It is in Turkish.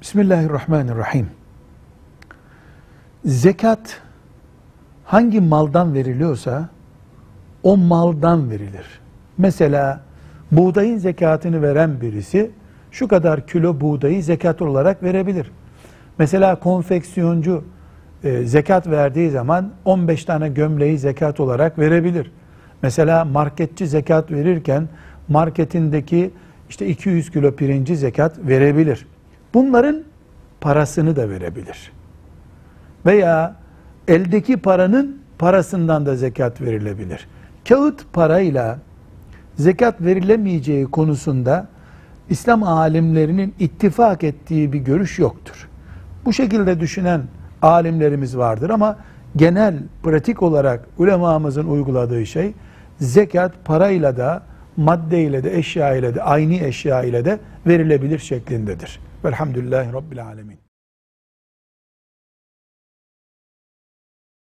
Bismillahirrahmanirrahim. Zekat hangi maldan veriliyorsa o maldan verilir. Mesela buğdayın zekatını veren birisi şu kadar kilo buğdayı zekat olarak verebilir. Mesela konfeksiyoncu e, zekat verdiği zaman 15 tane gömleği zekat olarak verebilir. Mesela marketçi zekat verirken marketindeki işte 200 kilo pirinci zekat verebilir. Bunların parasını da verebilir. Veya eldeki paranın parasından da zekat verilebilir. Kağıt parayla zekat verilemeyeceği konusunda İslam alimlerinin ittifak ettiği bir görüş yoktur. Bu şekilde düşünen alimlerimiz vardır ama genel pratik olarak ulemamızın uyguladığı şey zekat parayla da maddeyle de eşya ile de aynı eşya ile de verilebilir şeklindedir. Velhamdülillahi Rabbil Alemin.